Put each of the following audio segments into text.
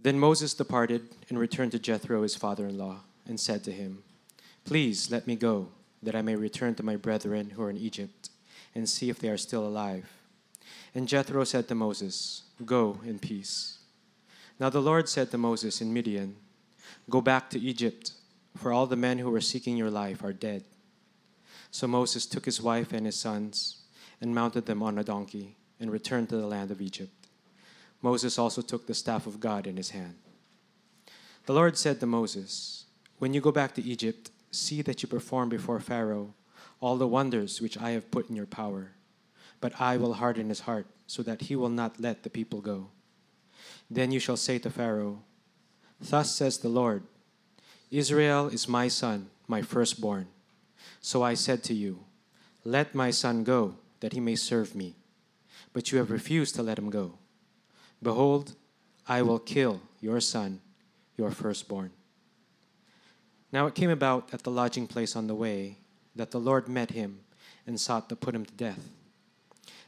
Then Moses departed and returned to Jethro, his father in law, and said to him, Please let me go, that I may return to my brethren who are in Egypt, and see if they are still alive. And Jethro said to Moses, Go in peace. Now the Lord said to Moses in Midian, Go back to Egypt, for all the men who were seeking your life are dead. So Moses took his wife and his sons, and mounted them on a donkey, and returned to the land of Egypt. Moses also took the staff of God in his hand. The Lord said to Moses, When you go back to Egypt, see that you perform before Pharaoh all the wonders which I have put in your power. But I will harden his heart, so that he will not let the people go. Then you shall say to Pharaoh, Thus says the Lord Israel is my son, my firstborn. So I said to you, Let my son go, that he may serve me. But you have refused to let him go. Behold, I will kill your son, your firstborn. Now it came about at the lodging place on the way that the Lord met him and sought to put him to death.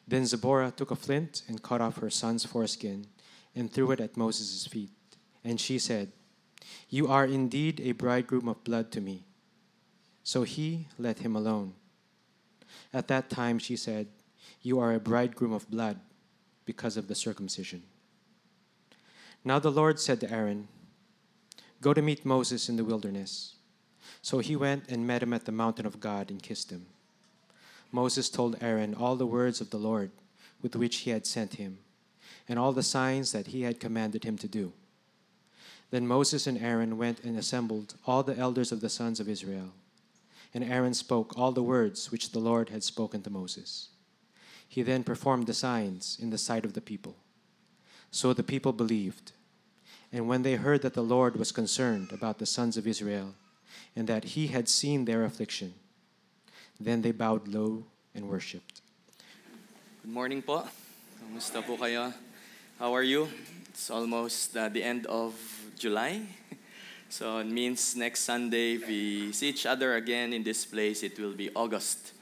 Then Zipporah took a flint and cut off her son's foreskin and threw it at Moses' feet. And she said, You are indeed a bridegroom of blood to me. So he let him alone. At that time she said, You are a bridegroom of blood because of the circumcision. Now the Lord said to Aaron, Go to meet Moses in the wilderness. So he went and met him at the mountain of God and kissed him. Moses told Aaron all the words of the Lord with which he had sent him, and all the signs that he had commanded him to do. Then Moses and Aaron went and assembled all the elders of the sons of Israel. And Aaron spoke all the words which the Lord had spoken to Moses. He then performed the signs in the sight of the people. So the people believed. And when they heard that the Lord was concerned about the sons of Israel, and that he had seen their affliction, then they bowed low and worshipped. Good morning po. Kamusta po kayo? How are you? It's almost uh, the end of July. So it means next Sunday we see each other again in this place. It will be August.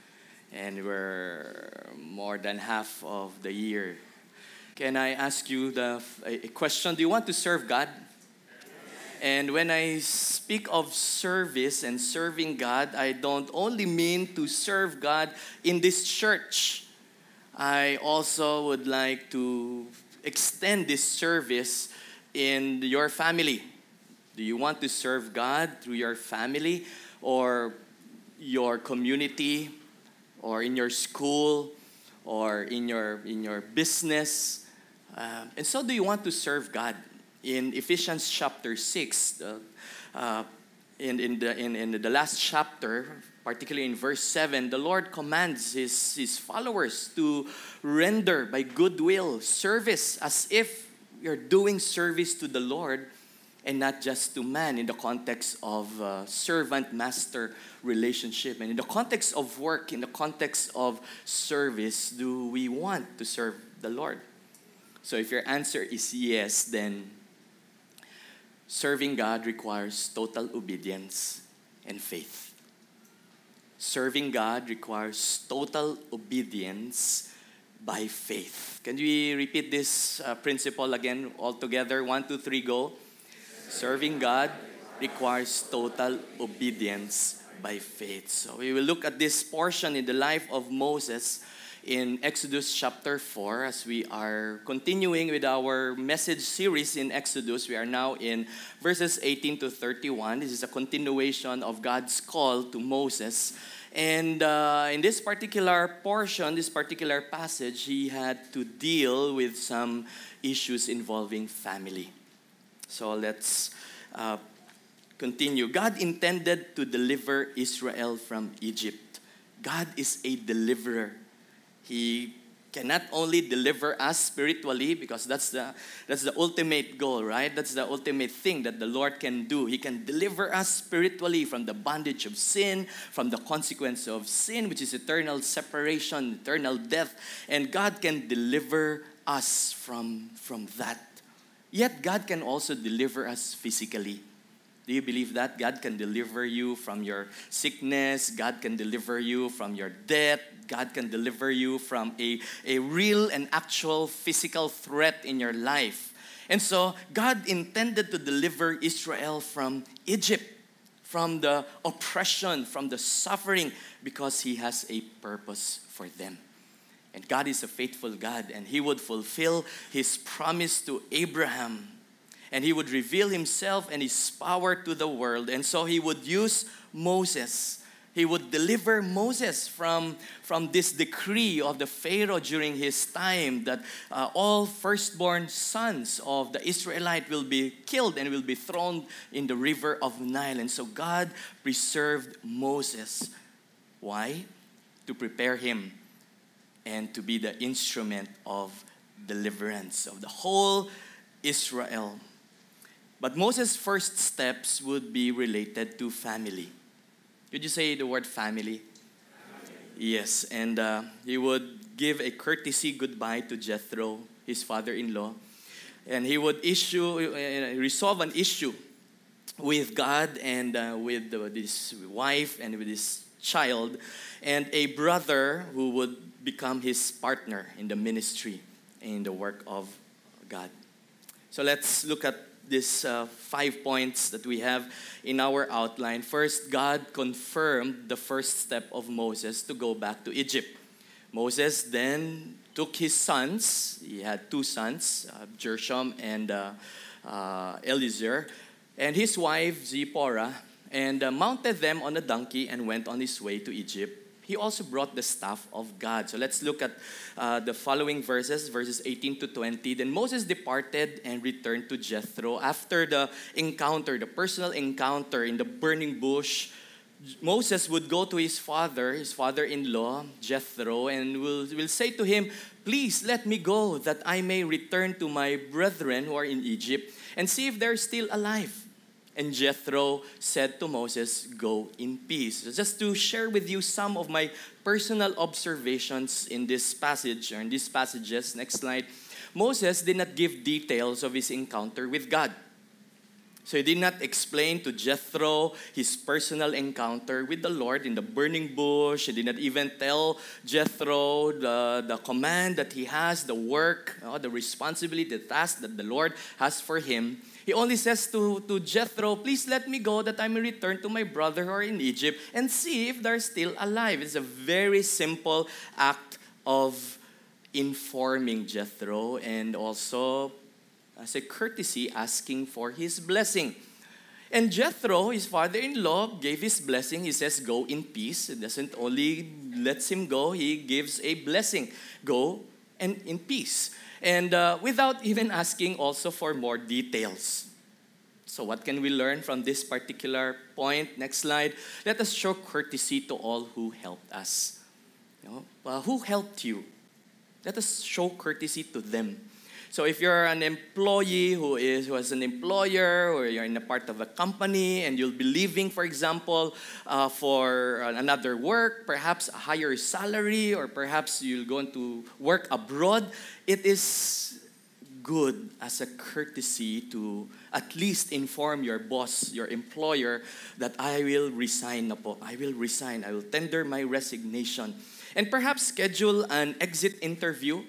And we're more than half of the year can I ask you the, a question? Do you want to serve God? And when I speak of service and serving God, I don't only mean to serve God in this church. I also would like to extend this service in your family. Do you want to serve God through your family or your community or in your school or in your in your business? Um, and so, do you want to serve God? In Ephesians chapter 6, uh, uh, in, in, the, in, in the last chapter, particularly in verse 7, the Lord commands his, his followers to render by goodwill service as if you're doing service to the Lord and not just to man in the context of uh, servant master relationship. And in the context of work, in the context of service, do we want to serve the Lord? So if your answer is yes, then serving God requires total obedience and faith. Serving God requires total obedience by faith. Can we repeat this uh, principle again all together? One, two, three, go. Serving God requires total obedience by faith. So we will look at this portion in the life of Moses in Exodus chapter 4 as we are continuing with our message series in Exodus. We are now in verses 18 to 31. This is a continuation of God's call to Moses. And uh, in this particular portion, this particular passage, he had to deal with some issues involving family. So let's uh, continue. God intended to deliver Israel from Egypt. God is a deliverer. He can not only deliver us spiritually because that's the that's the ultimate goal right that's the ultimate thing that the lord can do he can deliver us spiritually from the bondage of sin from the consequence of sin which is eternal separation eternal death and god can deliver us from from that yet god can also deliver us physically do you believe that? God can deliver you from your sickness. God can deliver you from your death. God can deliver you from a, a real and actual physical threat in your life. And so God intended to deliver Israel from Egypt, from the oppression, from the suffering, because He has a purpose for them. And God is a faithful God, and He would fulfill His promise to Abraham. And He would reveal Himself and His power to the world. And so He would use Moses he would deliver Moses from, from this decree of the Pharaoh during his time that uh, all firstborn sons of the Israelite will be killed and will be thrown in the river of Nile. And so God preserved Moses. Why? To prepare him and to be the instrument of deliverance of the whole Israel. But Moses' first steps would be related to family. Could you say the word family? Yes, and uh, he would give a courtesy goodbye to Jethro, his father in law, and he would issue, uh, resolve an issue with God and uh, with his wife and with his child, and a brother who would become his partner in the ministry, in the work of God. So let's look at these uh, five points that we have in our outline. First, God confirmed the first step of Moses to go back to Egypt. Moses then took his sons, he had two sons, uh, and uh, uh, Eliezer, and his wife Zipporah, and uh, mounted them on a donkey and went on his way to Egypt he also brought the staff of God. So let's look at uh, the following verses, verses 18 to 20. Then Moses departed and returned to Jethro. After the encounter, the personal encounter in the burning bush, Moses would go to his father, his father in law, Jethro, and will, will say to him, Please let me go that I may return to my brethren who are in Egypt and see if they're still alive. And Jethro said to Moses, Go in peace. Just to share with you some of my personal observations in this passage or in these passages. Next slide. Moses did not give details of his encounter with God. So he did not explain to Jethro his personal encounter with the Lord in the burning bush. He did not even tell Jethro the, the command that he has, the work, uh, the responsibility, the task that the Lord has for him. He only says to, to Jethro, Please let me go that I may return to my brother who are in Egypt and see if they're still alive. It's a very simple act of informing Jethro and also, as a courtesy, asking for his blessing. And Jethro, his father in law, gave his blessing. He says, Go in peace. It doesn't only lets him go, he gives a blessing. Go and in peace and uh, without even asking also for more details. So, what can we learn from this particular point? Next slide. Let us show courtesy to all who helped us. You know, uh, who helped you? Let us show courtesy to them. So if you're an employee who is who has an employer or you're in a part of a company and you'll be leaving, for example, uh, for another work, perhaps a higher salary, or perhaps you'll go to work abroad, it is good as a courtesy to at least inform your boss, your employer, that I will resign na po. I will resign. I will tender my resignation. And perhaps schedule an exit interview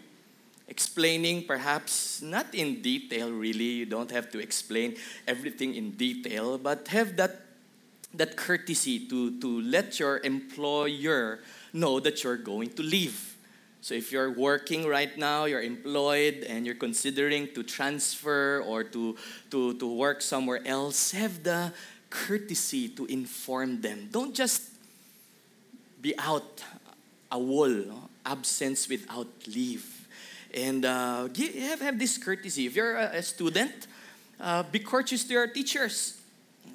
explaining perhaps not in detail really. You don't have to explain everything in detail but have that that courtesy to to let your employer know that you're going to leave. So if you're working right now you're employed and you're considering to transfer or to to to work somewhere else have the courtesy to inform them. Don't just be out AWOL absence without leave and uh, give, have, have this courtesy. If you're a, a student, uh, be courteous to your teachers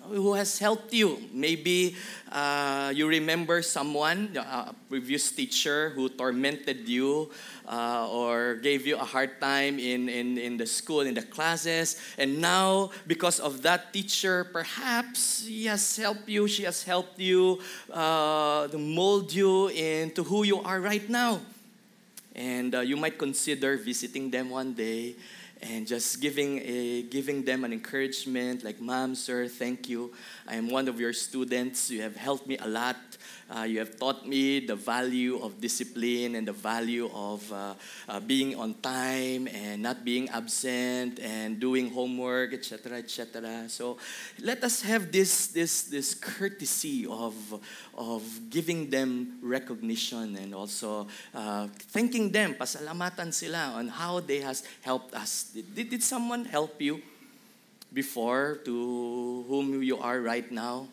who has helped you. Maybe uh, you remember someone, a previous teacher who tormented you uh, or gave you a hard time in, in, in the school, in the classes. And now, because of that teacher, perhaps he has helped you, she has helped you uh, to mold you into who you are right now. And uh, you might consider visiting them one day and just giving a, giving them an encouragement like mom sir thank you. I am one of your students. You have helped me a lot uh, you have taught me the value of discipline and the value of uh, uh, being on time and not being absent and doing homework, etc., etc. So let us have this, this, this courtesy of, of giving them recognition and also uh, thanking them, pasalamatan sila on how they has helped us. Did, did someone help you before to whom you are right now?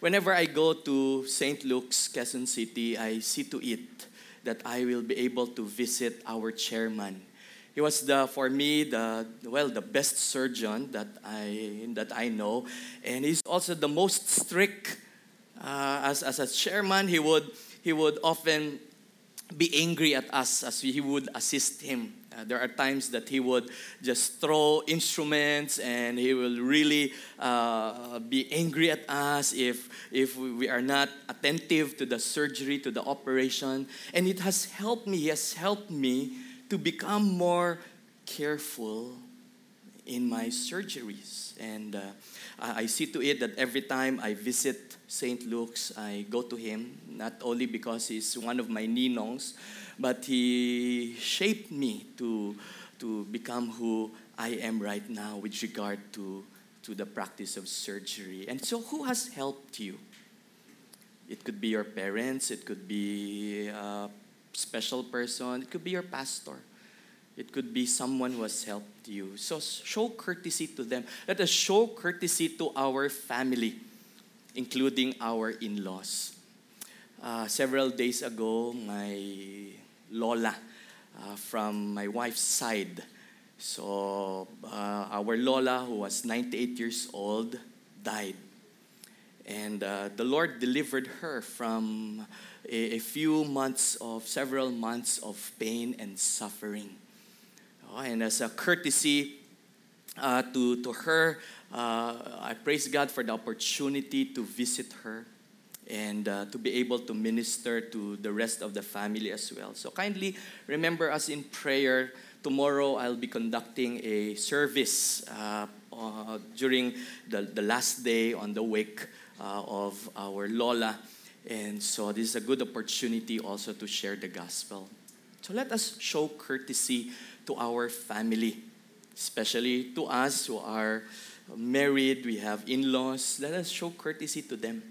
Whenever I go to St. Luke's, Quezon City, I see to it that I will be able to visit our chairman. He was the, for me, the well, the best surgeon that I that I know, and he's also the most strict. Uh, as as a chairman, he would he would often be angry at us as he would assist him uh, there are times that he would just throw instruments and he will really uh, be angry at us if, if we are not attentive to the surgery, to the operation. And it has helped me, he has helped me to become more careful in my surgeries. And uh, I see to it that every time I visit St. Luke's, I go to him, not only because he's one of my ninongs, but He shaped me to, to become who I am right now with regard to, to the practice of surgery. And so, who has helped you? It could be your parents, it could be a special person, it could be your pastor. It could be someone who has helped you. So show courtesy to them. Let us show courtesy to our family, including our in laws. Uh, several days ago, my Lola uh, from my wife's side. So, uh, our Lola, who was 98 years old, died. And uh, the Lord delivered her from a, a, few months of, several months of pain and suffering. Oh, and as a courtesy uh, to, to her, uh, I praise God for the opportunity to visit her and uh, to be able to minister to the rest of the family as well. So kindly remember us in prayer. Tomorrow I'll be conducting a service uh, uh, during the, the last day on the wake uh, of our Lola. And so this is a good opportunity also to share the gospel. So let us show courtesy to our family, especially to us who are married, we have in laws. Let us show courtesy to them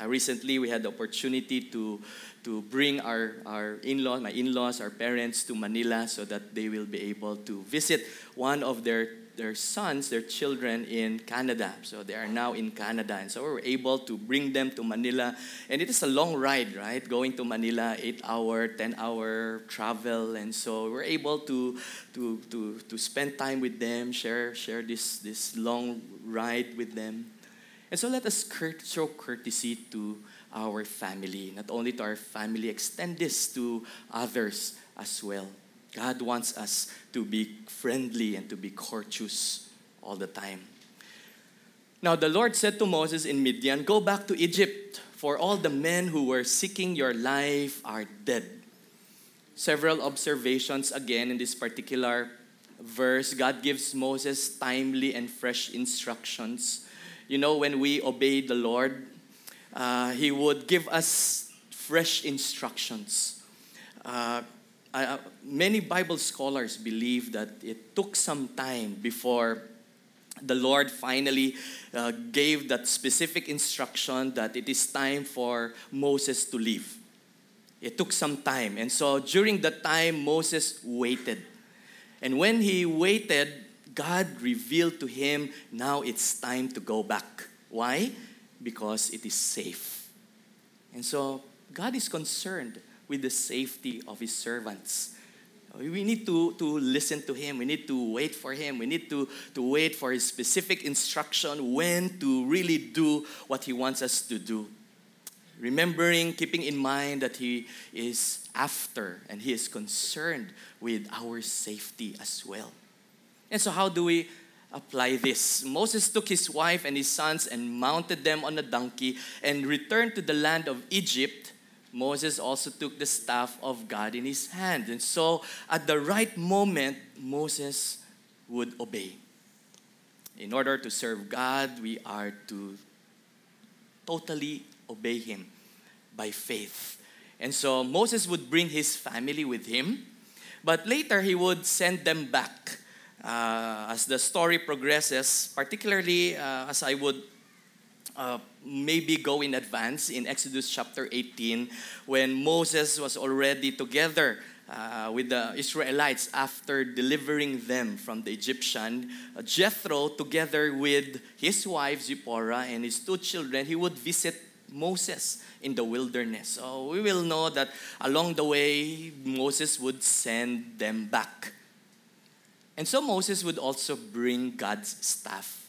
uh, recently, we had the opportunity to, to bring our, our in-laws, my in-laws, our parents to Manila so that they will be able to visit one of their, their sons, their children in Canada. So they are now in Canada. And so we were able to bring them to Manila. And it is a long ride, right? Going to Manila, eight hour, 10 hour travel. And so we we're able to, to, to, to spend time with them, share, share this, this long ride with them. And so let us show courtesy to our family, not only to our family, extend this to others as well. God wants us to be friendly and to be courteous all the time. Now, the Lord said to Moses in Midian, Go back to Egypt, for all the men who were seeking your life are dead. Several observations again in this particular verse. God gives Moses timely and fresh instructions you know, when we obey the Lord, uh, He would give us fresh instructions. Uh, I, many Bible scholars believe that it took some time before the Lord finally uh, gave that specific instruction that it is time for Moses to leave. It took some time. And so during that time, Moses waited. And when he waited, God revealed to him, now it's time to go back. Why? Because it is safe. And so God is concerned with the safety of his servants. We need to, to listen to him. We need to wait for him. We need to, to wait for his specific instruction when to really do what he wants us to do. Remembering, keeping in mind that he is after and he is concerned with our safety as well. And so, how do we apply this? Moses took his wife and his sons and mounted them on a donkey and returned to the land of Egypt. Moses also took the staff of God in his hand. And so, at the right moment, Moses would obey. In order to serve God, we are to totally obey Him by faith. And so Moses would bring his family with him, but later he would send them back. Uh, as the story progresses, particularly uh, as I would uh, maybe go in advance in Exodus chapter 18, when Moses was already together uh, with the Israelites after delivering them from the Egyptian. Uh, Jethro, together with his wife Zipporah and his two children, he would visit Moses in the wilderness. So we will know that along the way, Moses would send them back. And so Moses would also bring God's staff.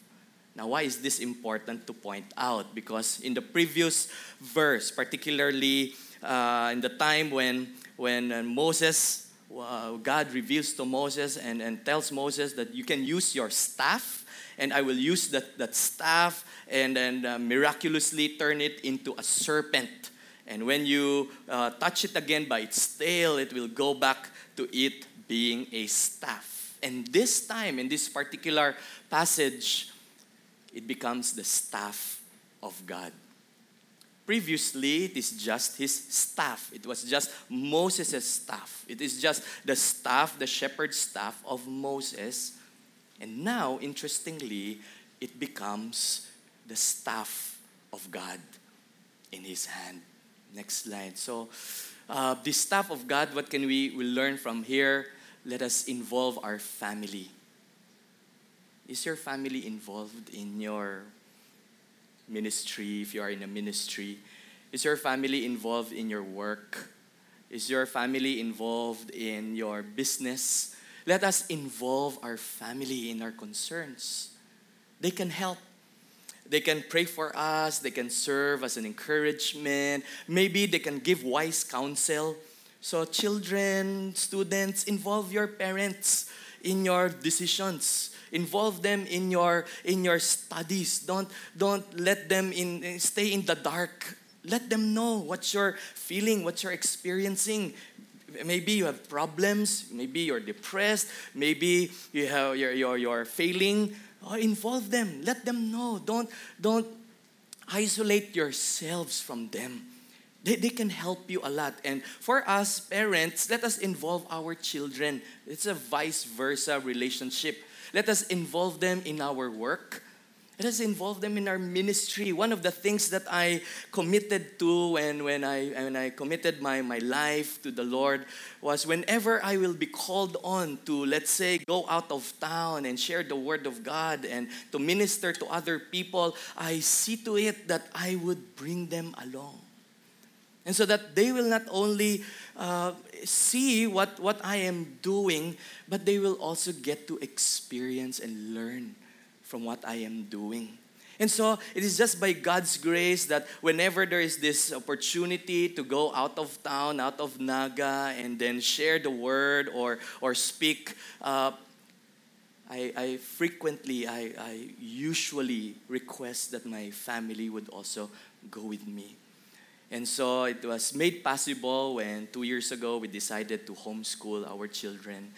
Now, why is this important to point out? Because in the previous verse, particularly uh, in the time when, when uh, Moses, uh, God reveals to Moses and, and tells Moses that you can use your staff, and I will use that, that staff and then uh, miraculously turn it into a serpent. And when you uh, touch it again by its tail, it will go back to it being a staff. And this time, in this particular passage, it becomes the staff of God. Previously, it is just his staff. It was just Moses' staff. It is just the staff, the shepherd's staff of Moses. And now, interestingly, it becomes the staff of God in his hand. Next slide. So, uh, the staff of God, what can we, we learn from here? Let us involve our family. Is your family involved in your ministry, if you are in a ministry? Is your family involved in your work? Is your family involved in your business? Let us involve our family in our concerns. They can help. They can pray for us, they can serve as an encouragement. Maybe they can give wise counsel. So, children, students, involve your parents in your decisions. Involve them in your in your studies. Don't don't let them in eh, stay in the dark. Let them know what you're feeling what you're experiencing. Maybe you have problems maybe you're depressed maybe you have you're, you're, you're failing. Oh, involve them. Let them know. Don't don't isolate yourselves from them they, they can help you a lot. And for us, parents, let us involve our children. It's a vice versa relationship. Let us involve them in our work. Let us involve them in our ministry. One of the things that I committed to when, when, I, when I committed my, my life to the Lord was whenever I will be called on to, let's say, go out of town and share the Word of God and to minister to other people, I see to it that I would bring them along. And so that they will not only uh, see what, what I am doing, but they will also get to experience and learn from what I am doing. And so it is just by God's grace that whenever there is this opportunity to go out of town, out of Naga, and then share the word or, or speak, uh, I, I frequently, I, I usually request that my family would also go with me. And so it was made possible when two years ago we decided to homeschool our children.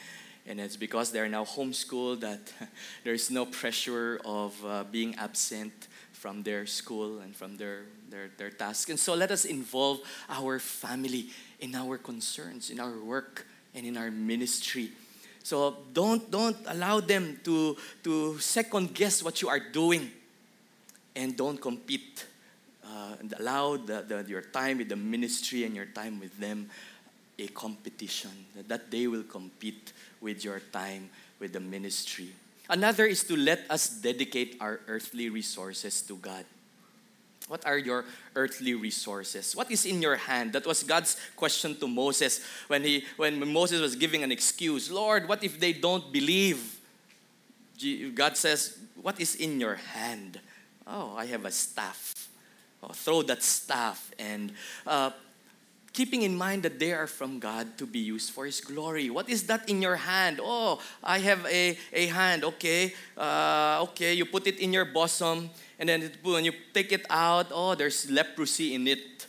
And it's because they're now homeschooled that there's no pressure of uh, being absent from their school and from their, their, their task. And so let us involve our family in our concerns, in our work, and in our ministry. So don't, don't allow them to, to second guess what you are doing and don't compete uh, and allow the, the, your time with the ministry and your time with them a competition, that they will compete with your time with the ministry. Another is to let us dedicate our earthly resources to God. What are your earthly resources? What is in your hand? That was God's question to Moses when, he, when Moses was giving an excuse. Lord, what if they don't believe? God says, What is in your hand? Oh, I have a staff throw that staff and uh, keeping in mind that they are from God to be used for His glory. What is that in your hand? Oh, I have a, a hand. Okay, uh, okay. You put it in your bosom, and then it, when you take it out, oh, there's leprosy in it.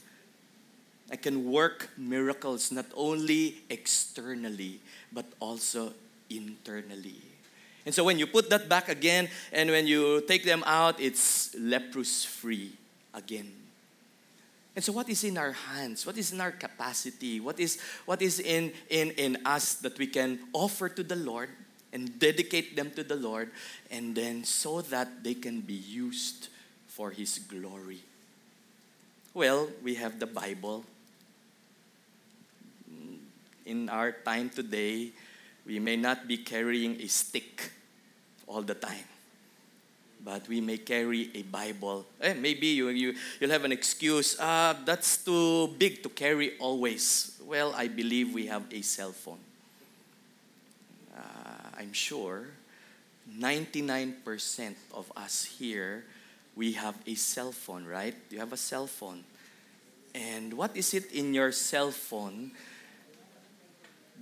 I can work miracles not only externally but also internally. And so when you put that back again, and when you take them out, it's leprous free again. And so, what is in our hands? What is in our capacity? What is, what is in, in, in us that we can offer to the Lord and dedicate them to the Lord, and then so that they can be used for His glory? Well, we have the Bible. In our time today, we may not be carrying a stick all the time, but we may carry a Bible. Eh, maybe you, you, you'll have an excuse, ah, that's too big to carry always. Well, I believe we have a cell phone. Uh, I'm sure 99% of us here, we have a cell phone, right? You have a cell phone. And what is it in your cell phone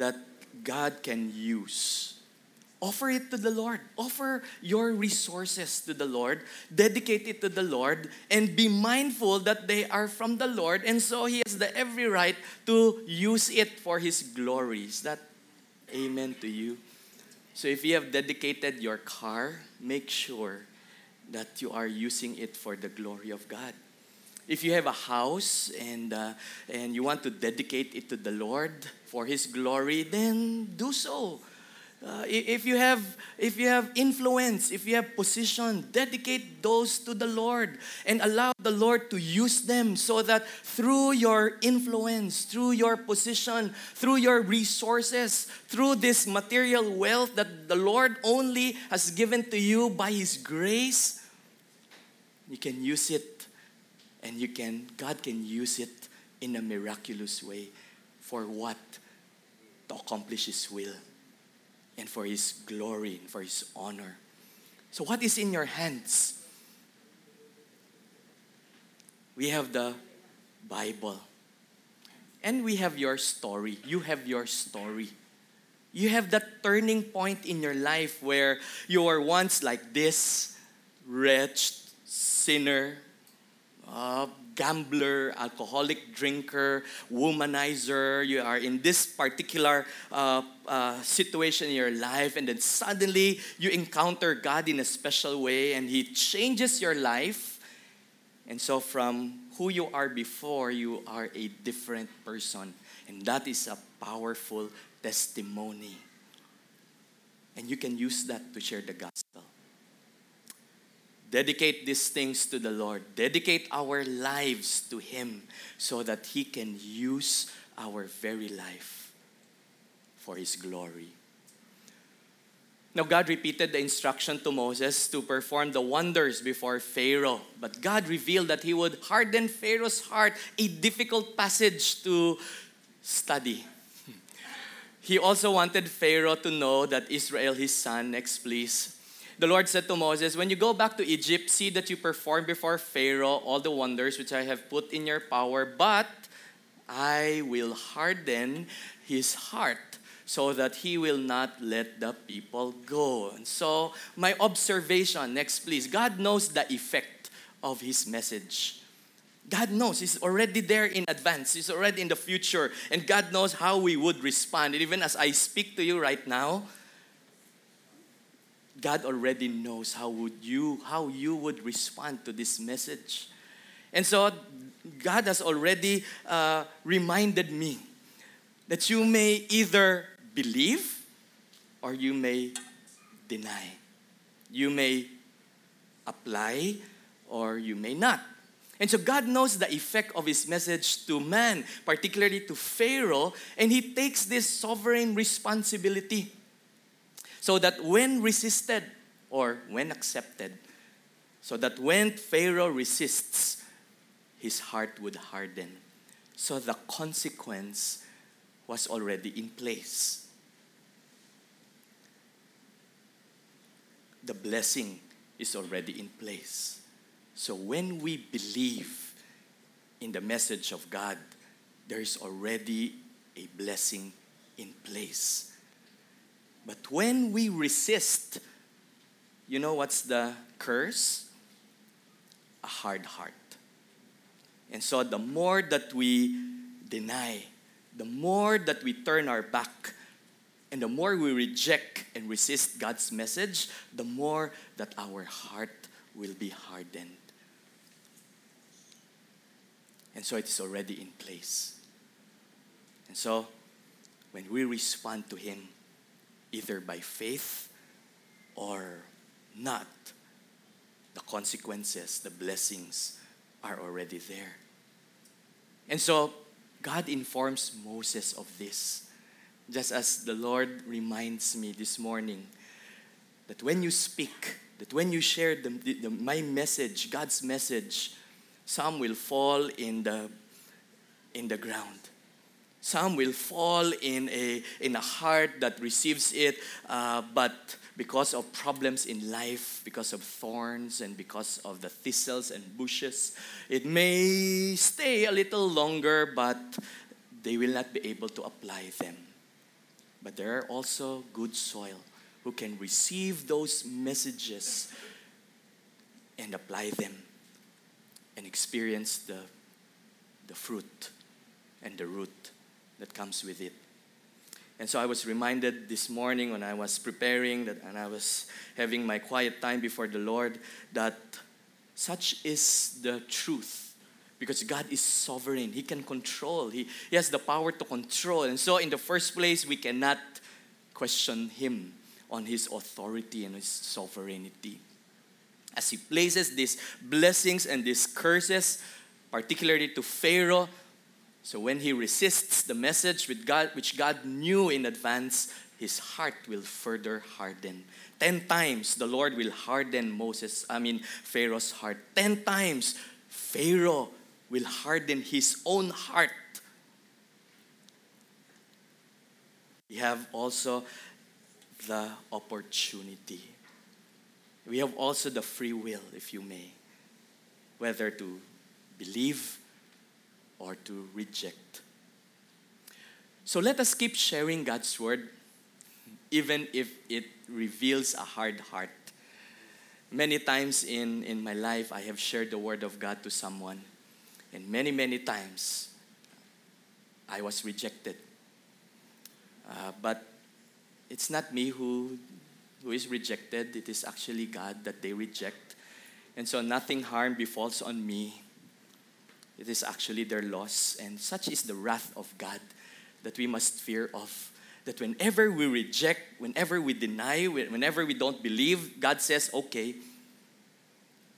that God can use. Offer it to the Lord. Offer your resources to the Lord. Dedicate it to the Lord. And be mindful that they are from the Lord. And so He has the every right to use it for His glory. Is that amen to you? So if you have dedicated your car, make sure that you are using it for the glory of God. If you have a house and, uh, and you want to dedicate it to the Lord for His glory, then do so. Uh, if you have if you have influence if you have position dedicate those to the lord and allow the lord to use them so that through your influence through your position through your resources through this material wealth that the lord only has given to you by his grace you can use it and you can God can use it in a miraculous way for what to accomplish his will and for his glory and for his honor. So what is in your hands? We have the Bible. And we have your story. You have your story. You have that turning point in your life where you were once like this wretched sinner, uh, gambler, alcoholic drinker, womanizer, you are in this particular uh, uh, situation in your life, and then suddenly you encounter God in a special way, and He changes your life. And so, from who you are before, you are a different person. And that is a powerful testimony. And you can use that to share the gospel. Dedicate these things to the Lord. Dedicate our lives to Him so that He can use our very life for His glory. Now, God repeated the instruction to Moses to perform the wonders before Pharaoh, but God revealed that He would harden Pharaoh's heart, a difficult passage to study. He also wanted Pharaoh to know that Israel, his son, next please, the Lord said to Moses, When you go back to Egypt, see that you perform before Pharaoh all the wonders which I have put in your power, but I will harden his heart so that he will not let the people go. And so, my observation, next please, God knows the effect of his message. God knows. He's already there in advance. He's already in the future. And God knows how we would respond. And even as I speak to you right now, God already knows how would you how you would respond to this message. And so God has already uh, reminded me that you may either believe or you may deny. You may apply or you may not. And so God knows the effect of his message to man, particularly to Pharaoh, and he takes this sovereign responsibility so that when resisted or when accepted, so that when Pharaoh resists, his heart would harden. So the consequence was already in place. The blessing is already in place. So when we believe in the message of God, there is already a blessing in place. But when we resist, you know what's the curse? A hard heart. And so the more that we deny, the more that we turn our back, And the more we reject and resist God's message, the more that our heart will be hardened. And so it is already in place. And so when we respond to Him, either by faith or not, the consequences, the blessings are already there. And so God informs Moses of this. Just as the Lord reminds me this morning that when you speak, that when you share the, the, my message, God's message, some will fall in the, in the ground. Some will fall in a, in a heart that receives it, uh, but because of problems in life, because of thorns, and because of the thistles and bushes, it may stay a little longer, but they will not be able to apply them. But there are also good soil who can receive those messages and apply them and experience the, the fruit and the root that comes with it. And so I was reminded this morning when I was preparing that, and I was having my quiet time before the Lord that such is the truth. Because God is sovereign. He can control. He, he has the power to control. And so, in the first place, we cannot question Him on His authority and His sovereignty. As He places these blessings and these curses, particularly to Pharaoh, so when he resists the message with God, which God knew in advance, his heart will further harden. Ten times the Lord will harden Moses, I mean Pharaoh's heart. Ten times Pharaoh will harden his own heart. We have also the opportunity. We have also the free will, if you may, whether to believe or to reject. So let us keep sharing God's word, even if it reveals a hard heart. Many times in, in my life, I have shared the word of God to someone, and many, many times I was rejected. Uh, but it's not me who, who is rejected, it is actually God that they reject. And so nothing harm befalls on me it is actually their loss. And such is the wrath of God that we must fear of. That whenever we reject, whenever we deny, whenever we don't believe, God says, okay,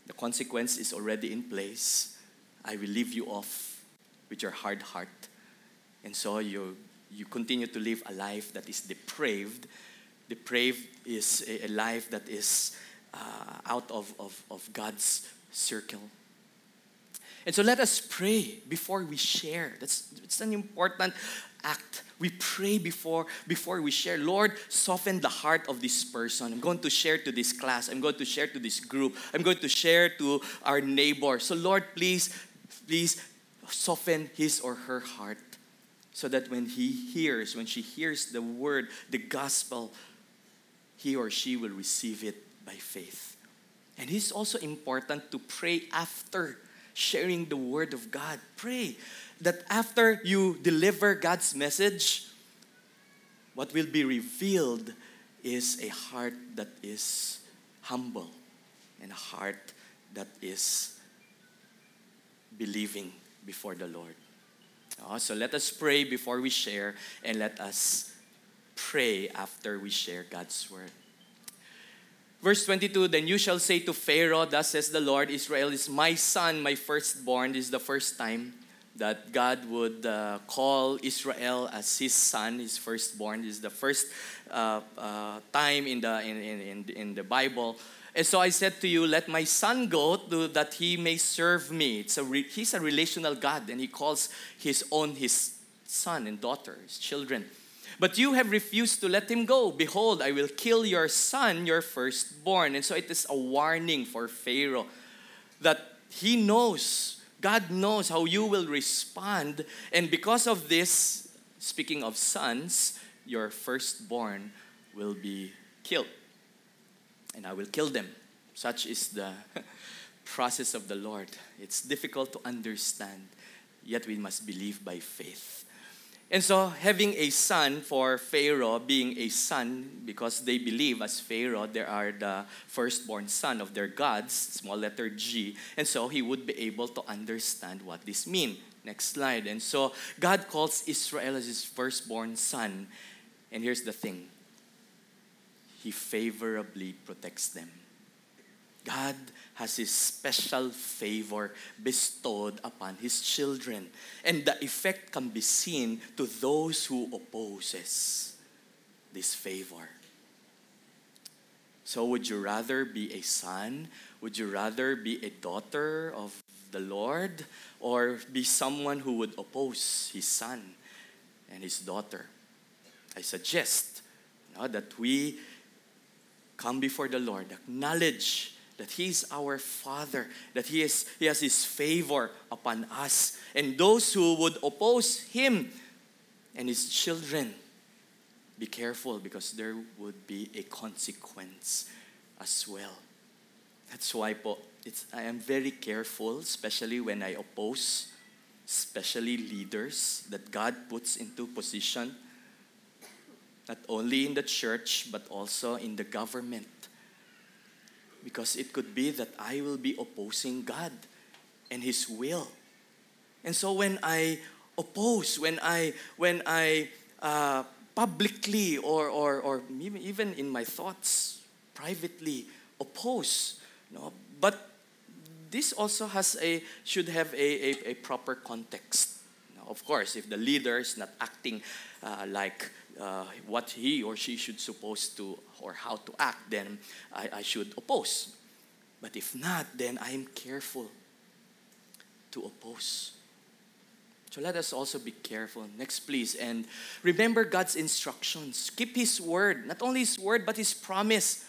the consequence is already in place. I will leave you off with your hard heart. And so you, you continue to live a life that is depraved. Depraved is a, life that is uh, out of, of, of God's circle. And so let us pray before we share. That's it's an important act. We pray before before we share. Lord, soften the heart of this person. I'm going to share to this class. I'm going to share to this group. I'm going to share to our neighbor. So Lord, please please soften his or her heart so that when he hears, when she hears the word, the gospel, he or she will receive it by faith. And it's also important to pray after sharing the word of God. Pray that after you deliver God's message, what will be revealed is a heart that is humble and a heart that is believing before the Lord. So let us pray before we share and let us pray after we share God's word. Verse 22 Then you shall say to Pharaoh, Thus says the Lord, Israel is my son, my firstborn. This is the first time that God would uh, call Israel as his son, his firstborn. This is the first uh, uh, time in the, in, in, in the Bible. And so I said to you, Let my son go to, that he may serve me. It's a re, he's a relational God, and he calls his own his son and daughter, his children. But you have refused to let him go. Behold, I will kill your son, your firstborn. And so it is a warning for Pharaoh that he knows, God knows how you will respond. And because of this, speaking of sons, your firstborn will be killed. And I will kill them. Such is the process of the Lord. It's difficult to understand, yet we must believe by faith. And so, having a son for Pharaoh, being a son, because they believe as Pharaoh, they are the firstborn son of their gods, small letter G. And so, he would be able to understand what this means. Next slide. And so, God calls Israel as his firstborn son. And here's the thing He favorably protects them. God has his special favor bestowed upon his children. And the effect can be seen to those who opposes this favor. So would you rather be a son? Would you rather be a daughter of the lord or be someone who would oppose his son and his daughter? I suggest you know, that we come before the lord acknowledge that He's our Father, that he, is, he has His favor upon us. And those who would oppose Him and His children, be careful because there would be a consequence as well. That's why po, it's, I am very careful, especially when I oppose, especially leaders that God puts into position, not only in the church, but also in the government because it could be that I will be opposing God and His will. And so when I oppose, when I when I uh, publicly or, or or even in my thoughts privately oppose, you know, but this also has a should have a, a, a proper context. Now, of course, if the leader is not acting uh, like uh, what he or she should supposed to or how to act, then I, I should oppose. But if not, then I am careful to oppose. So let us also be careful. Next, please. And remember God's instructions. Keep His word, not only His word, but His promise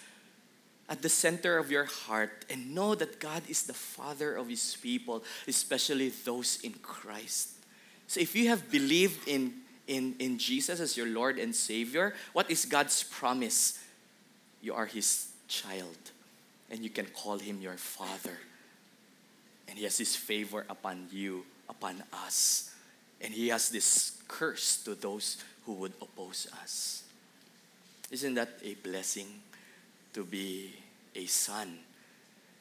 at the center of your heart. And know that God is the Father of His people, especially those in Christ. So if you have believed in in, in Jesus as your Lord and Savior, what is God's promise? You are His child, and you can call Him your Father. And He has His favor upon you, upon us. And He has this curse to those who would oppose us. Isn't that a blessing to be a son?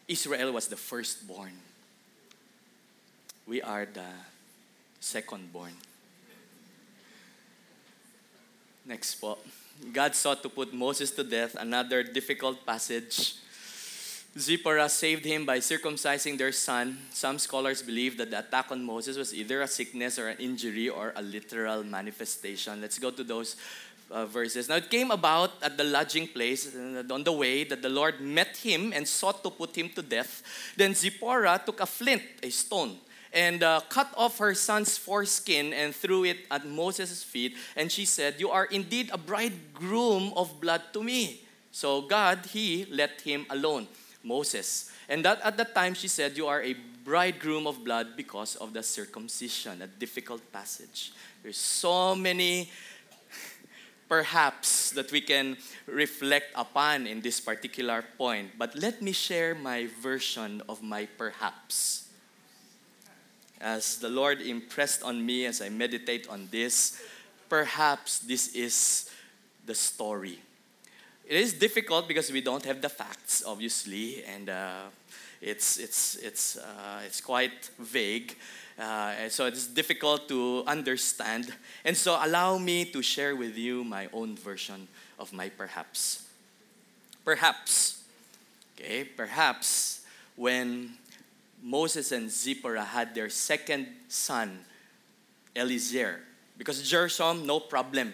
Israel was the firstborn. We are the secondborn. Next po. God sought to put Moses to death, another difficult passage. Zipporah saved him by circumcising their son. Some scholars believe that the attack on Moses was either a sickness or an injury or a literal manifestation. Let's go to those uh, verses. Now it came about at the lodging place uh, on the way that the Lord met him and sought to put him to death. Then Zipporah took a flint, a stone, and uh, cut off her son's foreskin and threw it at Moses' feet. And she said, You are indeed a bridegroom of blood to me. So God, He let him alone, Moses. And that at that time she said, You are a bridegroom of blood because of the circumcision, a difficult passage. There's so many perhaps that we can reflect upon in this particular point. But let me share my version of my perhaps as the Lord impressed on me as I meditate on this, perhaps this is the story. It is difficult because we don't have the facts, obviously, and uh, it's, it's, it's, uh, it's quite vague. Uh, so it's difficult to understand. And so allow me to share with you my own version of my perhaps. Perhaps, okay, perhaps when Moses and Zipporah had their second son, Eliezer. Because Gershom, no problem.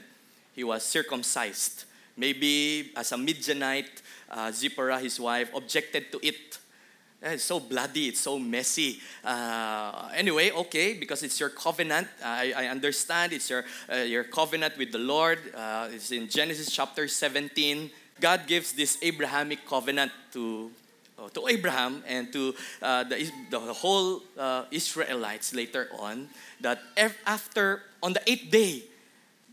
He was circumcised. Maybe as a Midianite, uh, Zipporah, his wife, objected to it. Eh, it's so bloody, it's so messy. Uh, anyway, okay, because it's your covenant. I, I understand it's your, uh, your covenant with the Lord. Uh, it's in Genesis chapter 17. God gives this Abrahamic covenant to to Abraham and to uh, the, the whole uh, Israelites later on that after, on the eighth day,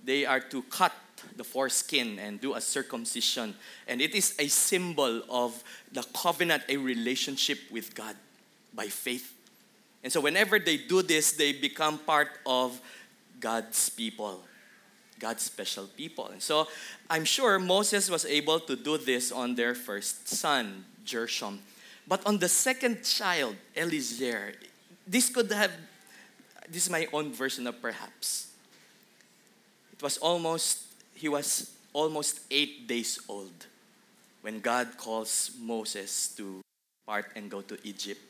they are to cut the foreskin and do a circumcision. And it is a symbol of the covenant, a relationship with God by faith. And so, whenever they do this, they become part of God's people. God's special people. And so I'm sure Moses was able to do this on their first son, Gershom. But on the second child, Eliezer, this could have, this is my own version of perhaps. It was almost, he was almost eight days old when God calls Moses to part and go to Egypt.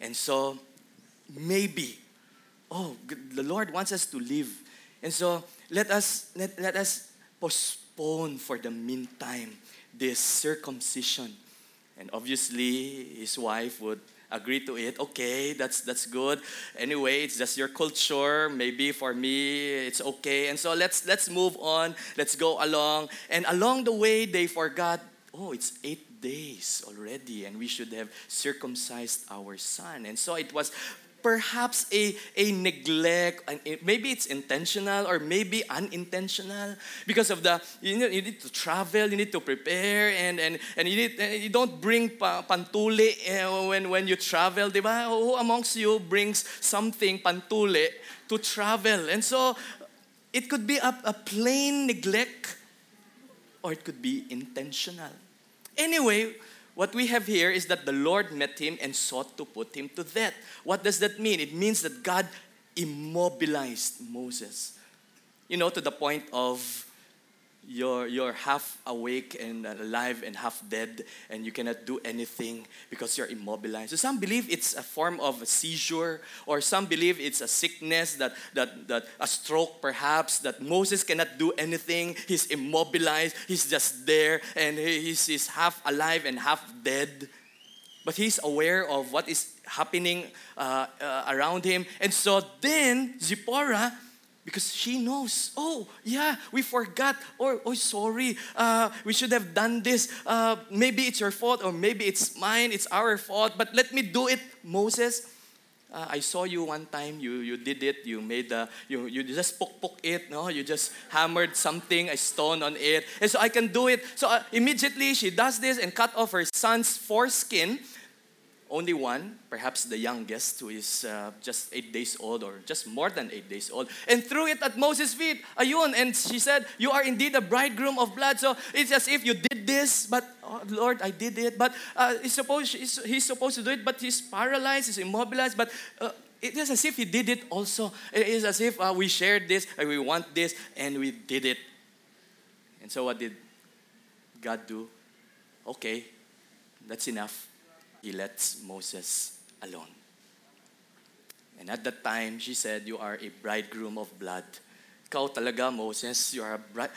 And so maybe, oh, the Lord wants us to live. And so let us let, let us postpone for the meantime this circumcision. And obviously his wife would agree to it. Okay, that's that's good. Anyway, it's just your culture. Maybe for me, it's okay. And so let's let's move on. Let's go along. And along the way, they forgot. Oh, it's eight days already, and we should have circumcised our son. And so it was perhaps a, a neglect, maybe it's intentional or maybe unintentional because of the, you, know, you need to travel, you need to prepare, and, and, and you, need, you don't bring pa, pantuli eh, when, when you travel, di ba? Who amongst you brings something, pantuli, to travel? And so it could be a, a plain neglect or it could be intentional. Anyway, what we have here is that the Lord met him and sought to put him to death. What does that mean? It means that God immobilized Moses. You know, to the point of you're, you're half awake and alive and half dead, and you cannot do anything because you're immobilized. So some believe it's a form of a seizure, or some believe it's a sickness that, that, that a stroke perhaps, that Moses cannot do anything. He's immobilized, he's just there, and he's, he's half alive and half dead. But he's aware of what is happening uh, uh, around him. And so then Zipporah because she knows oh yeah we forgot or oh sorry uh, we should have done this. Uh, maybe it's your fault or maybe it's mine it's our fault but let me do it moses. Uh, i saw you one time you, you did it you made the you, you just poke poke it no? You just hammered something a stone on it. And so i can do it. So uh, immediately she does this and cut off her son's foreskin only one, perhaps the youngest, who is uh, just eight days old or just more than eight days old, and threw it at Moses' feet. Ayun, and she said, You are indeed a bridegroom of blood. So it's as if you did this, but oh, Lord, I did it. But uh, he's, supposed, he's, he's, supposed to do it, but he's paralyzed, he's immobilized. But uh, it is as if he did it also. It is as if uh, we shared this, and we want this, and we did it. And so what did God do? Okay, that's enough he lets Moses alone. And at that time, she said, You are a bridegroom of blood. Ikaw talaga, Moses, you are a bride.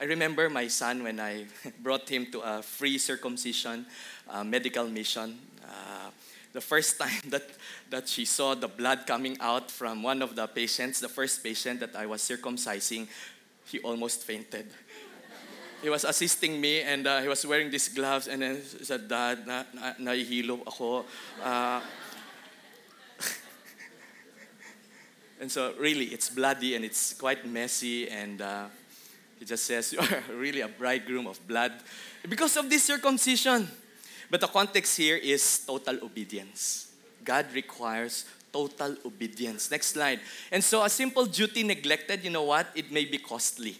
I remember my son when I brought him to a free circumcision uh, medical mission. Uh, the first time that, that she saw the blood coming out from one of the patients, the first patient that I was circumcising, he almost fainted he was assisting me and uh, he was wearing these gloves and then he said, Dad, na, na, nahihilo ako. Uh, and so really, it's bloody and it's quite messy and uh, he just says, you are really a bridegroom of blood because of this circumcision. But the context here is total obedience. God requires total obedience. Next slide. And so a simple duty neglected, you know what? It may be costly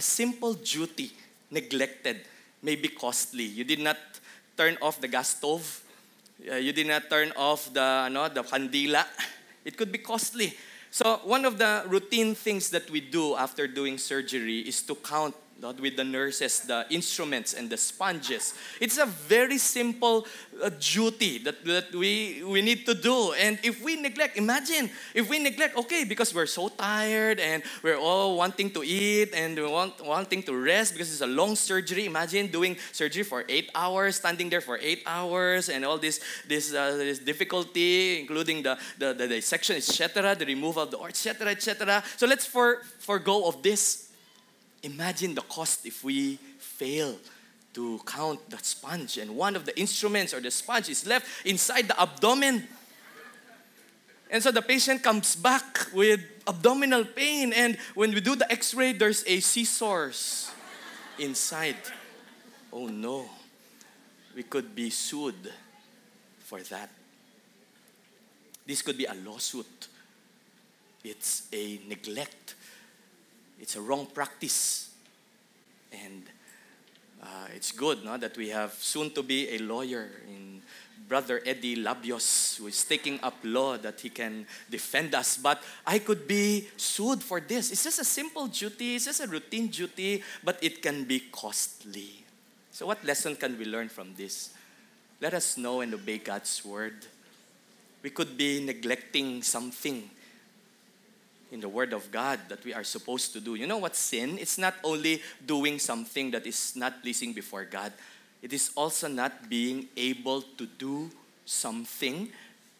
a simple duty neglected may be costly. You did not turn off the gas stove. Uh, you did not turn off the, no, the kandila. It could be costly. So one of the routine things that we do after doing surgery is to count not with the nurses, the instruments and the sponges. It's a very simple uh, duty that, that we, we need to do. And if we neglect, imagine if we neglect, okay, because we're so tired and we're all wanting to eat and we want, wanting to rest because it's a long surgery. Imagine doing surgery for eight hours, standing there for eight hours, and all this this, uh, this difficulty, including the, the, the dissection, etc., the removal of the etc., etc. So let's for, forego of this Imagine the cost if we fail to count the sponge and one of the instruments or the sponge is left inside the abdomen. And so the patient comes back with abdominal pain, and when we do the x ray, there's a scissors inside. Oh no, we could be sued for that. This could be a lawsuit. It's a neglect it's a wrong practice. And uh, it's good no, that we have soon to be a lawyer in Brother Eddie Labios, who is taking up law that he can defend us. But I could be sued for this. It's just a simple duty, it's just a routine duty, but it can be costly. So, what lesson can we learn from this? Let us know and obey God's word. We could be neglecting something in the Word of God that we are supposed to do. You know what sin? It's not only doing something that is not pleasing before God, it is also not being able to do something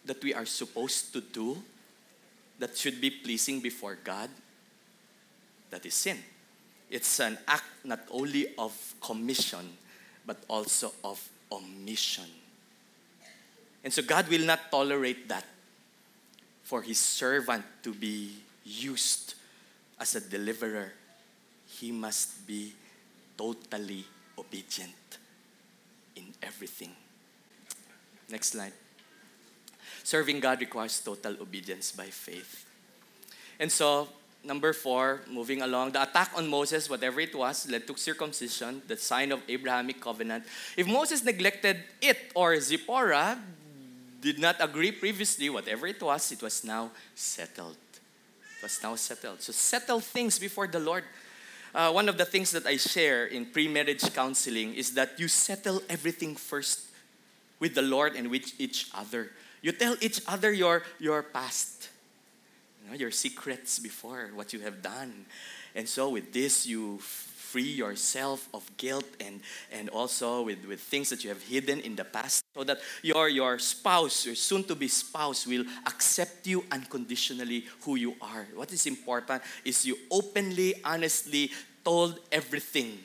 that we are supposed to do that should be pleasing before God. That is sin. It's an act not only of commission, but also of omission. And so God will not tolerate that for his servant to be used as a deliverer, he must be totally obedient in everything. Next slide. Serving God requires total obedience by faith. And so, number four, moving along, the attack on Moses, whatever it was, led to circumcision, the sign of Abrahamic covenant. If Moses neglected it or Zipporah did not agree previously, whatever it was, it was now settled was now settled. So settle things before the Lord. Uh, one of the things that I share in pre-marriage counseling is that you settle everything first with the Lord and with each other. You tell each other your, your past, you know, your secrets before, what you have done. And so with this, you free yourself of guilt and, and also with, with things that you have hidden in the past so that your, your spouse, your soon to be spouse, will accept you unconditionally who you are. What is important is you openly, honestly told everything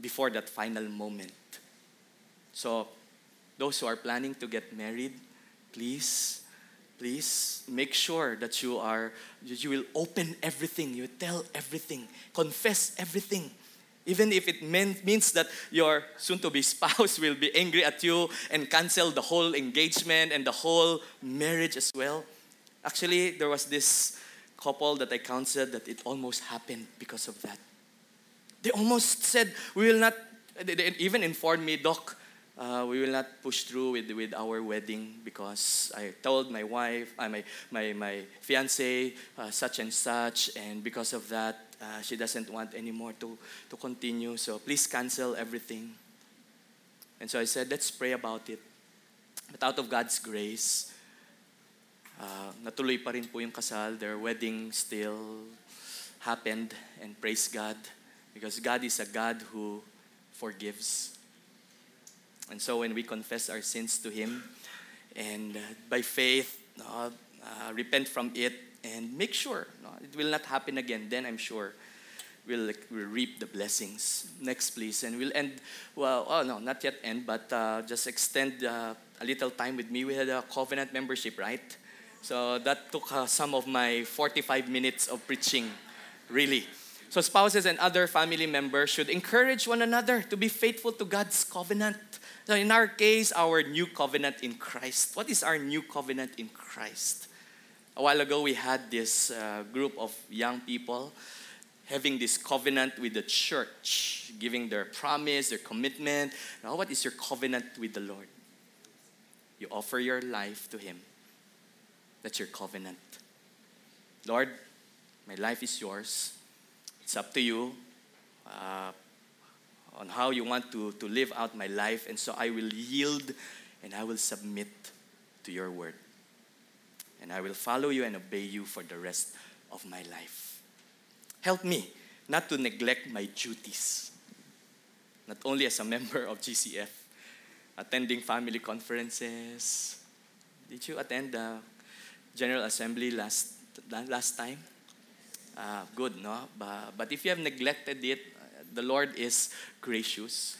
before that final moment. So, those who are planning to get married, please please make sure that you are you will open everything you tell everything confess everything. Even if it mean, means that your soon to be spouse will be angry at you and cancel the whole engagement and the whole marriage as well. Actually there was this couple that i counseled that it almost happened because of that. They almost said we will not they even informed me doc uh, we will not push through with, with our wedding because I told my wife, uh, my, my, my fiance, uh, such and such, and because of that, uh, she doesn't want anymore to, to continue. So please cancel everything. And so I said, let's pray about it. But out of God's grace, uh, natuloy pa rin po yung kasal. Their wedding still happened, and praise God, because God is a God who forgives. And so when we confess our sins to Him and uh, by faith uh, repent from it and make sure it will not happen again, then I'm sure we'll, we'll reap the blessings. Next, please. And we'll end, well, oh no, not yet end, but uh, just extend uh, a little time with me. We had a covenant membership, right? So that took uh, some of my 45 minutes of preaching, really. So, spouses and other family members should encourage one another to be faithful to God's covenant. So in our case, our new covenant in Christ. What is our new covenant in Christ? A while ago, we had this uh, group of young people having this covenant with the church, giving their promise, their commitment. Now, what is your covenant with the Lord? You offer your life to Him. That's your covenant. Lord, my life is yours. It's up to you. Uh, on how you want to, to live out my life. And so I will yield and I will submit to your word. And I will follow you and obey you for the rest of my life. Help me not to neglect my duties, not only as a member of GCF, attending family conferences. Did you attend the General Assembly last, last time? Uh, good, no? But, but if you have neglected it, the Lord is gracious,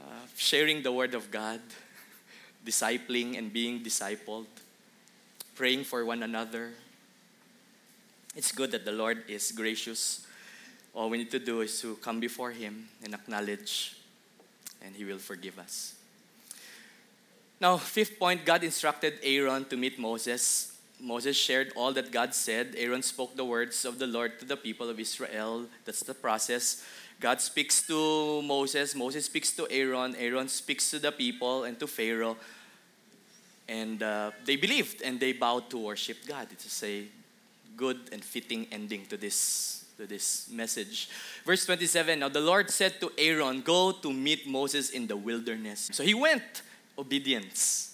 uh, sharing the Word of God, discipling and being discipled, praying for one another. It's good that the Lord is gracious. All we need to do is to come before Him and acknowledge, and He will forgive us. Now, fifth point God instructed Aaron to meet Moses Moses shared all that God said. Aaron spoke the words of the Lord to the people of Israel. That's the process. God speaks to Moses, Moses speaks to Aaron, Aaron speaks to the people and to Pharaoh. And uh, they believed and they bowed to worship God. It's a good and fitting ending to this, to this message. Verse 27 Now the Lord said to Aaron, Go to meet Moses in the wilderness. So he went, obedience.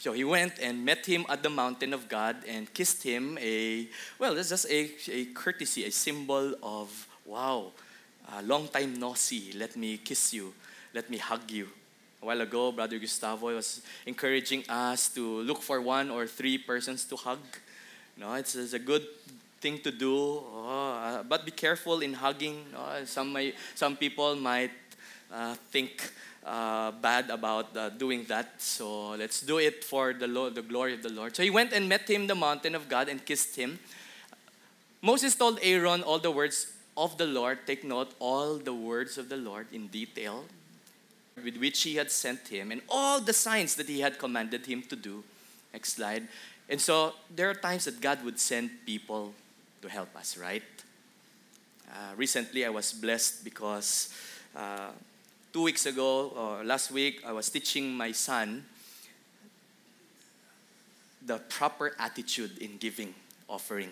So he went and met him at the mountain of God and kissed him. A well, that's just a, a courtesy, a symbol of wow, a long time no see. Let me kiss you. Let me hug you. A while ago, Brother Gustavo was encouraging us to look for one or three persons to hug. No, it's, it's a good thing to do. Oh, uh, but be careful in hugging. No? Some, may, some people might uh, think uh, bad about uh, doing that. So let's do it for the, Lord, the glory of the Lord. So he went and met him the mountain of God and kissed him. Moses told Aaron all the words of the Lord. Take note, all the words of the Lord in detail with which he had sent him and all the signs that he had commanded him to do. Next slide. And so there are times that God would send people to help us, right? Uh, recently, I was blessed because uh, two weeks ago, or last week, I was teaching my son the proper attitude in giving offering.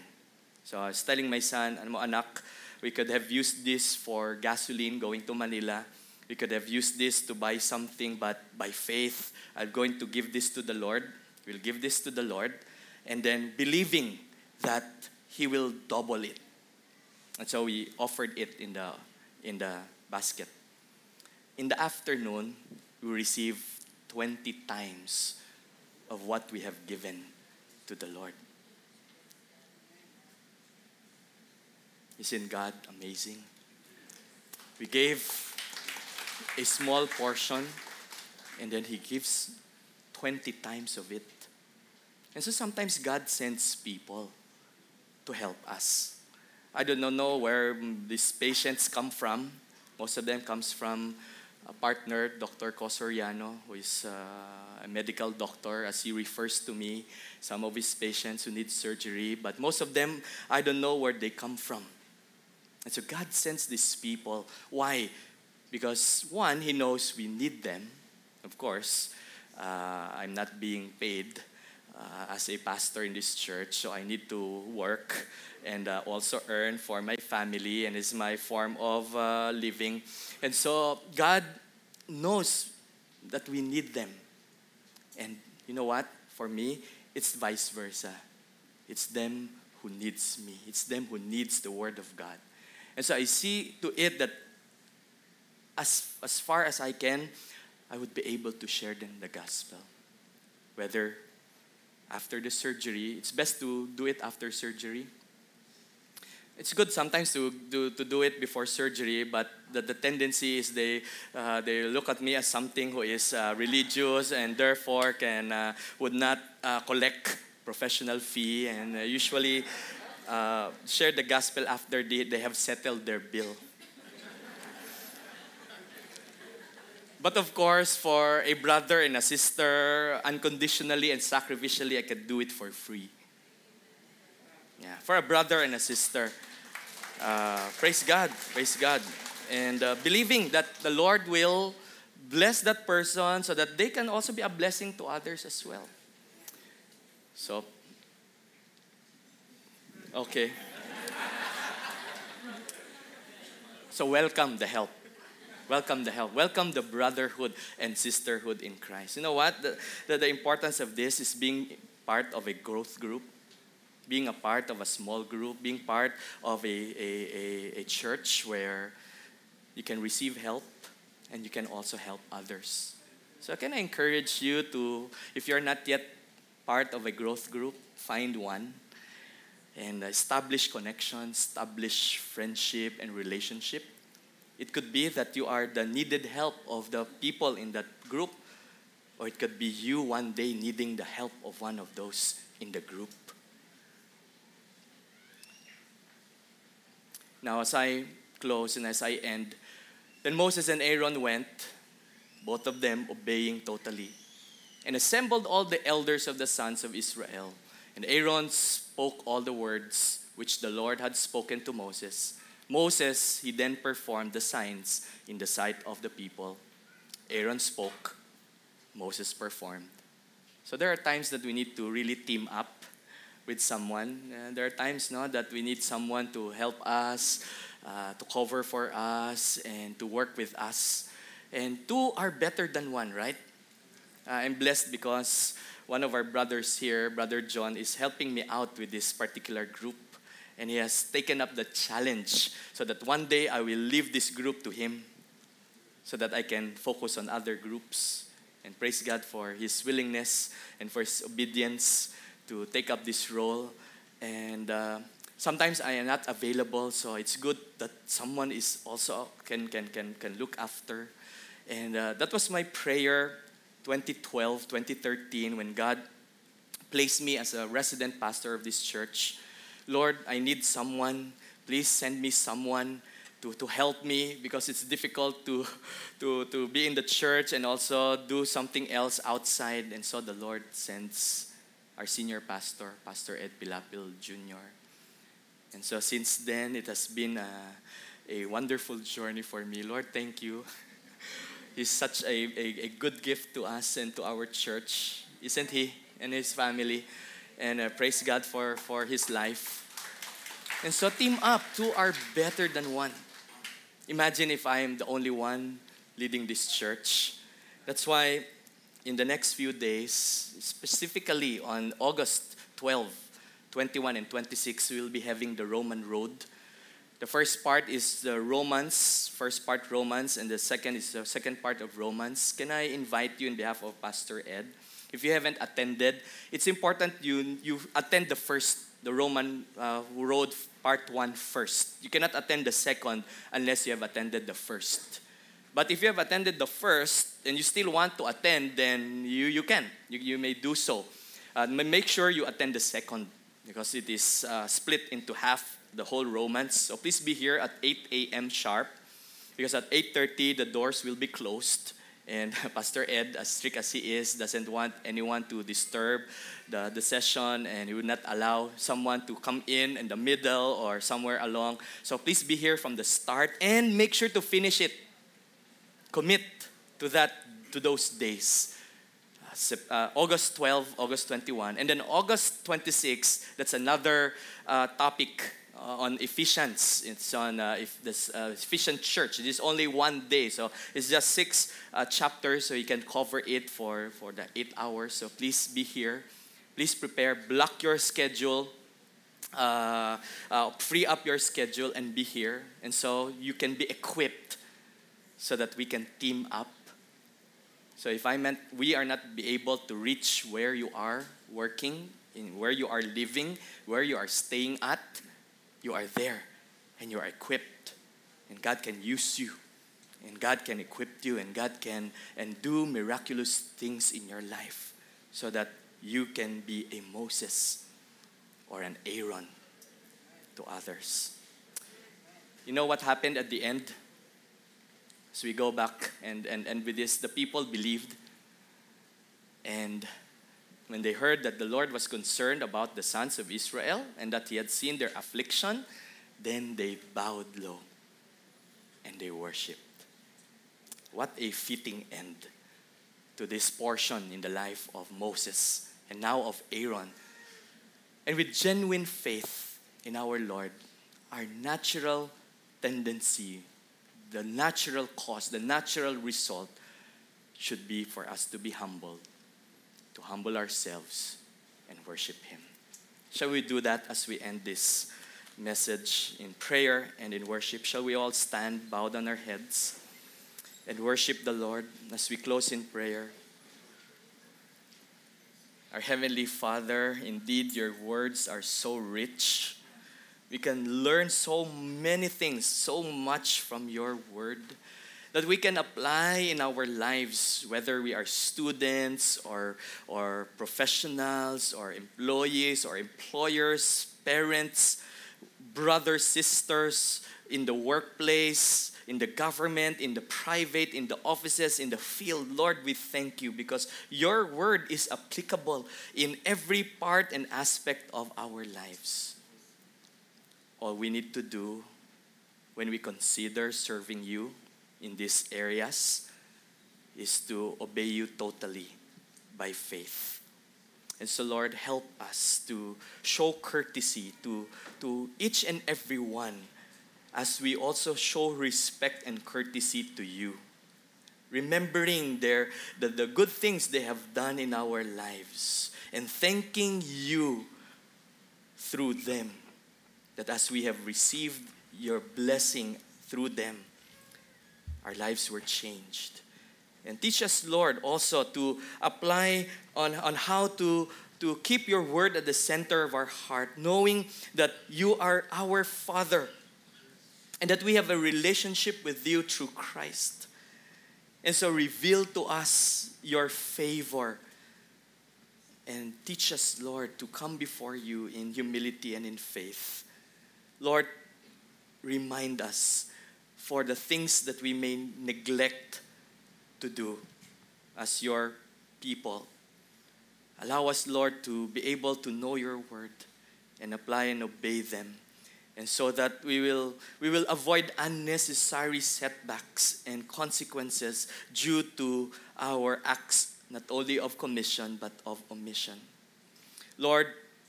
So I was telling my son, ano mo anak, we could have used this for gasoline going to Manila. We could have used this to buy something, but by faith, I'm going to give this to the Lord. We'll give this to the Lord. And then believing that He will double it. And so we offered it in the, in the basket. In the afternoon, we receive 20 times of what we have given to the Lord. Isn't God amazing? We gave a small portion and then He gives 20 times of it. And so sometimes God sends people to help us. I don't know where these patients come from. Most of them comes from a partner, Dr. Cosoriano, who is uh, a medical doctor, as he refers to me, some of his patients who need surgery, but most of them, I don't know where they come from. And so God sends these people. Why? Because one, He knows we need them. Of course, uh, I'm not being paid uh, as a pastor in this church, so I need to work and uh, also earn for my family, and it's my form of uh, living. And so God knows that we need them. And you know what? For me, it's vice versa. It's them who needs me. It's them who needs the word of God. And so I see to it that as, as far as I can, I would be able to share them the gospel. Whether after the surgery, it's best to do it after surgery. It's good sometimes to do, to do it before surgery, but the, the tendency is they, uh, they look at me as something who is uh, religious and therefore can, uh, would not uh, collect professional fee and uh, usually uh, share the gospel after they, they have settled their bill. But of course, for a brother and a sister, unconditionally and sacrificially, I can do it for free. Yeah, for a brother and a sister. Uh, praise God, praise God. And uh, believing that the Lord will bless that person so that they can also be a blessing to others as well. So, okay. so, welcome the help. Welcome the help. Welcome the brotherhood and sisterhood in Christ. You know what? The, the, the, importance of this is being part of a growth group, being a part of a small group, being part of a, a, a, a church where you can receive help and you can also help others. So, I can I encourage you to, if you're not yet part of a growth group, find one and establish connection, establish friendship and relationship it could be that you are the needed help of the people in that group, or it could be you one day needing the help of one of those in the group. Now, as I close and as I end, then Moses and Aaron went, both of them obeying totally, and assembled all the elders of the sons of Israel And Aaron spoke all the words which the Lord had spoken to Moses. Moses, he then performed the signs in the sight of the people. Aaron spoke, Moses performed. So there are times that we need to really team up with someone. Uh, there are times no, that we need someone to help us, uh, to cover for us, and to work with us. And two are better than one, right? Uh, I'm blessed because one of our brothers here, Brother John, is helping me out with this particular group. And he has taken up the challenge so that one day I will leave this group to him so that I can focus on other groups. And praise God for his willingness and for his obedience to take up this role. And uh, sometimes I am not available, so it's good that someone is also can can can can look after. And uh, that was my prayer 2012, 2013 when God placed me as a resident pastor of this church. Lord, I need someone. Please send me someone to, to help me because it's difficult to, to, to be in the church and also do something else outside. And so the Lord sends our senior pastor, Pastor Ed Pilapil Jr. And so since then, it has been a, a wonderful journey for me. Lord, thank you. He's such a, a, a, good gift to us and to our church, isn't he? And his family. And uh, praise God for, for his life. And so, team up. Two are better than one. Imagine if I am the only one leading this church. That's why in the next few days, specifically on August 12, 21, and 26, we will be having the Roman Road. The first part is the Romans, first part Romans, and the second is the second part of Romans. Can I invite you in behalf of Pastor Ed? If you haven't attended, it's important you, you attend the first, the Roman uh, Road part one first. You cannot attend the second unless you have attended the first. But if you have attended the first and you still want to attend, then you, you can. You, you may do so. Uh, make sure you attend the second because it is uh, split into half the whole Romans. So please be here at 8 a.m. sharp because at 8.30 the doors will be closed. And Pastor Ed, as strict as he is, doesn't want anyone to disturb the, the session and he would not allow someone to come in in the middle or somewhere along. So please be here from the start and make sure to finish it commit to that to those days. Uh, uh, August 12, August 21, and then August 26. That's another uh, topic uh, on Ephesians. It's on uh, if this uh, Ephesian church. It is only one day, so it's just six chapters, so you can cover it for for the eight hours. So please be here. Please prepare. Block your schedule. free up your schedule and be here, and so you can be equipped so that we can team up. So if I meant we are not be able to reach where you are working, in where you are living, where you are staying at, you are there and you are equipped. And God can use you. And God can equip you and God can and do miraculous things in your life so that you can be a Moses or an Aaron to others. You know what happened at the end? So we go back, and, and, and with this, the people believed. And when they heard that the Lord was concerned about the sons of Israel and that he had seen their affliction, then they bowed low and they worshiped. What a fitting end to this portion in the life of Moses and now of Aaron. And with genuine faith in our Lord, our natural tendency the natural cause, the natural result should be for us to be humble, to humble ourselves and worship Him. Shall we do that as we end this message in prayer and in worship? Shall we all stand, bowed on our heads, and worship the Lord as we close in prayer? Our Heavenly Father, indeed, your words are so rich we can learn so many things, so much from your word that we can apply in our lives, whether we are students or, or professionals or employees or employers, parents, brothers, sisters, in the workplace, in the government, in the private, in the offices, in the field. Lord, we thank you because your word is applicable in every part and aspect of our lives. All we need to do when we consider serving you in these areas is to obey you totally by faith. And so, Lord, help us to show courtesy to, to each and every one as we also show respect and courtesy to you. Remembering their, the, the good things they have done in our lives and thanking you through them. That as we have received your blessing through them, our lives were changed. And teach us, Lord, also to apply on, on how to, to keep your word at the center of our heart, knowing that you are our Father and that we have a relationship with you through Christ. And so reveal to us your favor and teach us, Lord, to come before you in humility and in faith. Lord, remind us for the things that we may neglect to do as your people. Allow us, Lord, to be able to know your word and apply and obey them. And so that we will, we will avoid unnecessary setbacks and consequences due to our acts, not only of commission, but of omission. Lord,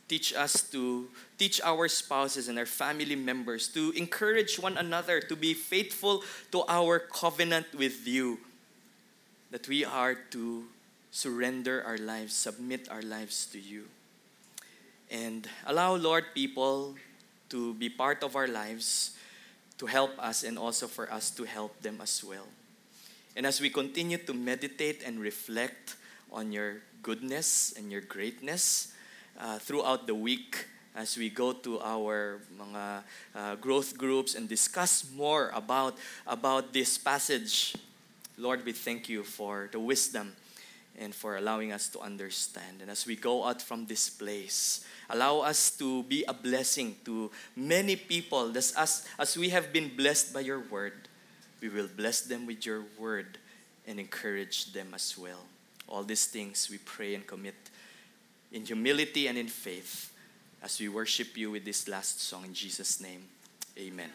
teach us to teach our spouses and our family members to encourage one another to be faithful to our covenant with you that we are to surrender our lives, submit our lives to you. And allow, Lord, people to be part of our lives, to help us, and also for us to help them as well. And as we continue to meditate and reflect on your goodness and your greatness uh, throughout the week, as we go to our mga, uh, growth groups and discuss more about, about this passage Lord, we thank you for the wisdom and for allowing us to understand. And as we go out from this place, allow us to be a blessing to many people. As, as, as we have been blessed by your word, we will bless them with your word and encourage them as well. All these things we pray and commit in humility and in faith as we worship you with this last song in Jesus' name. Amen.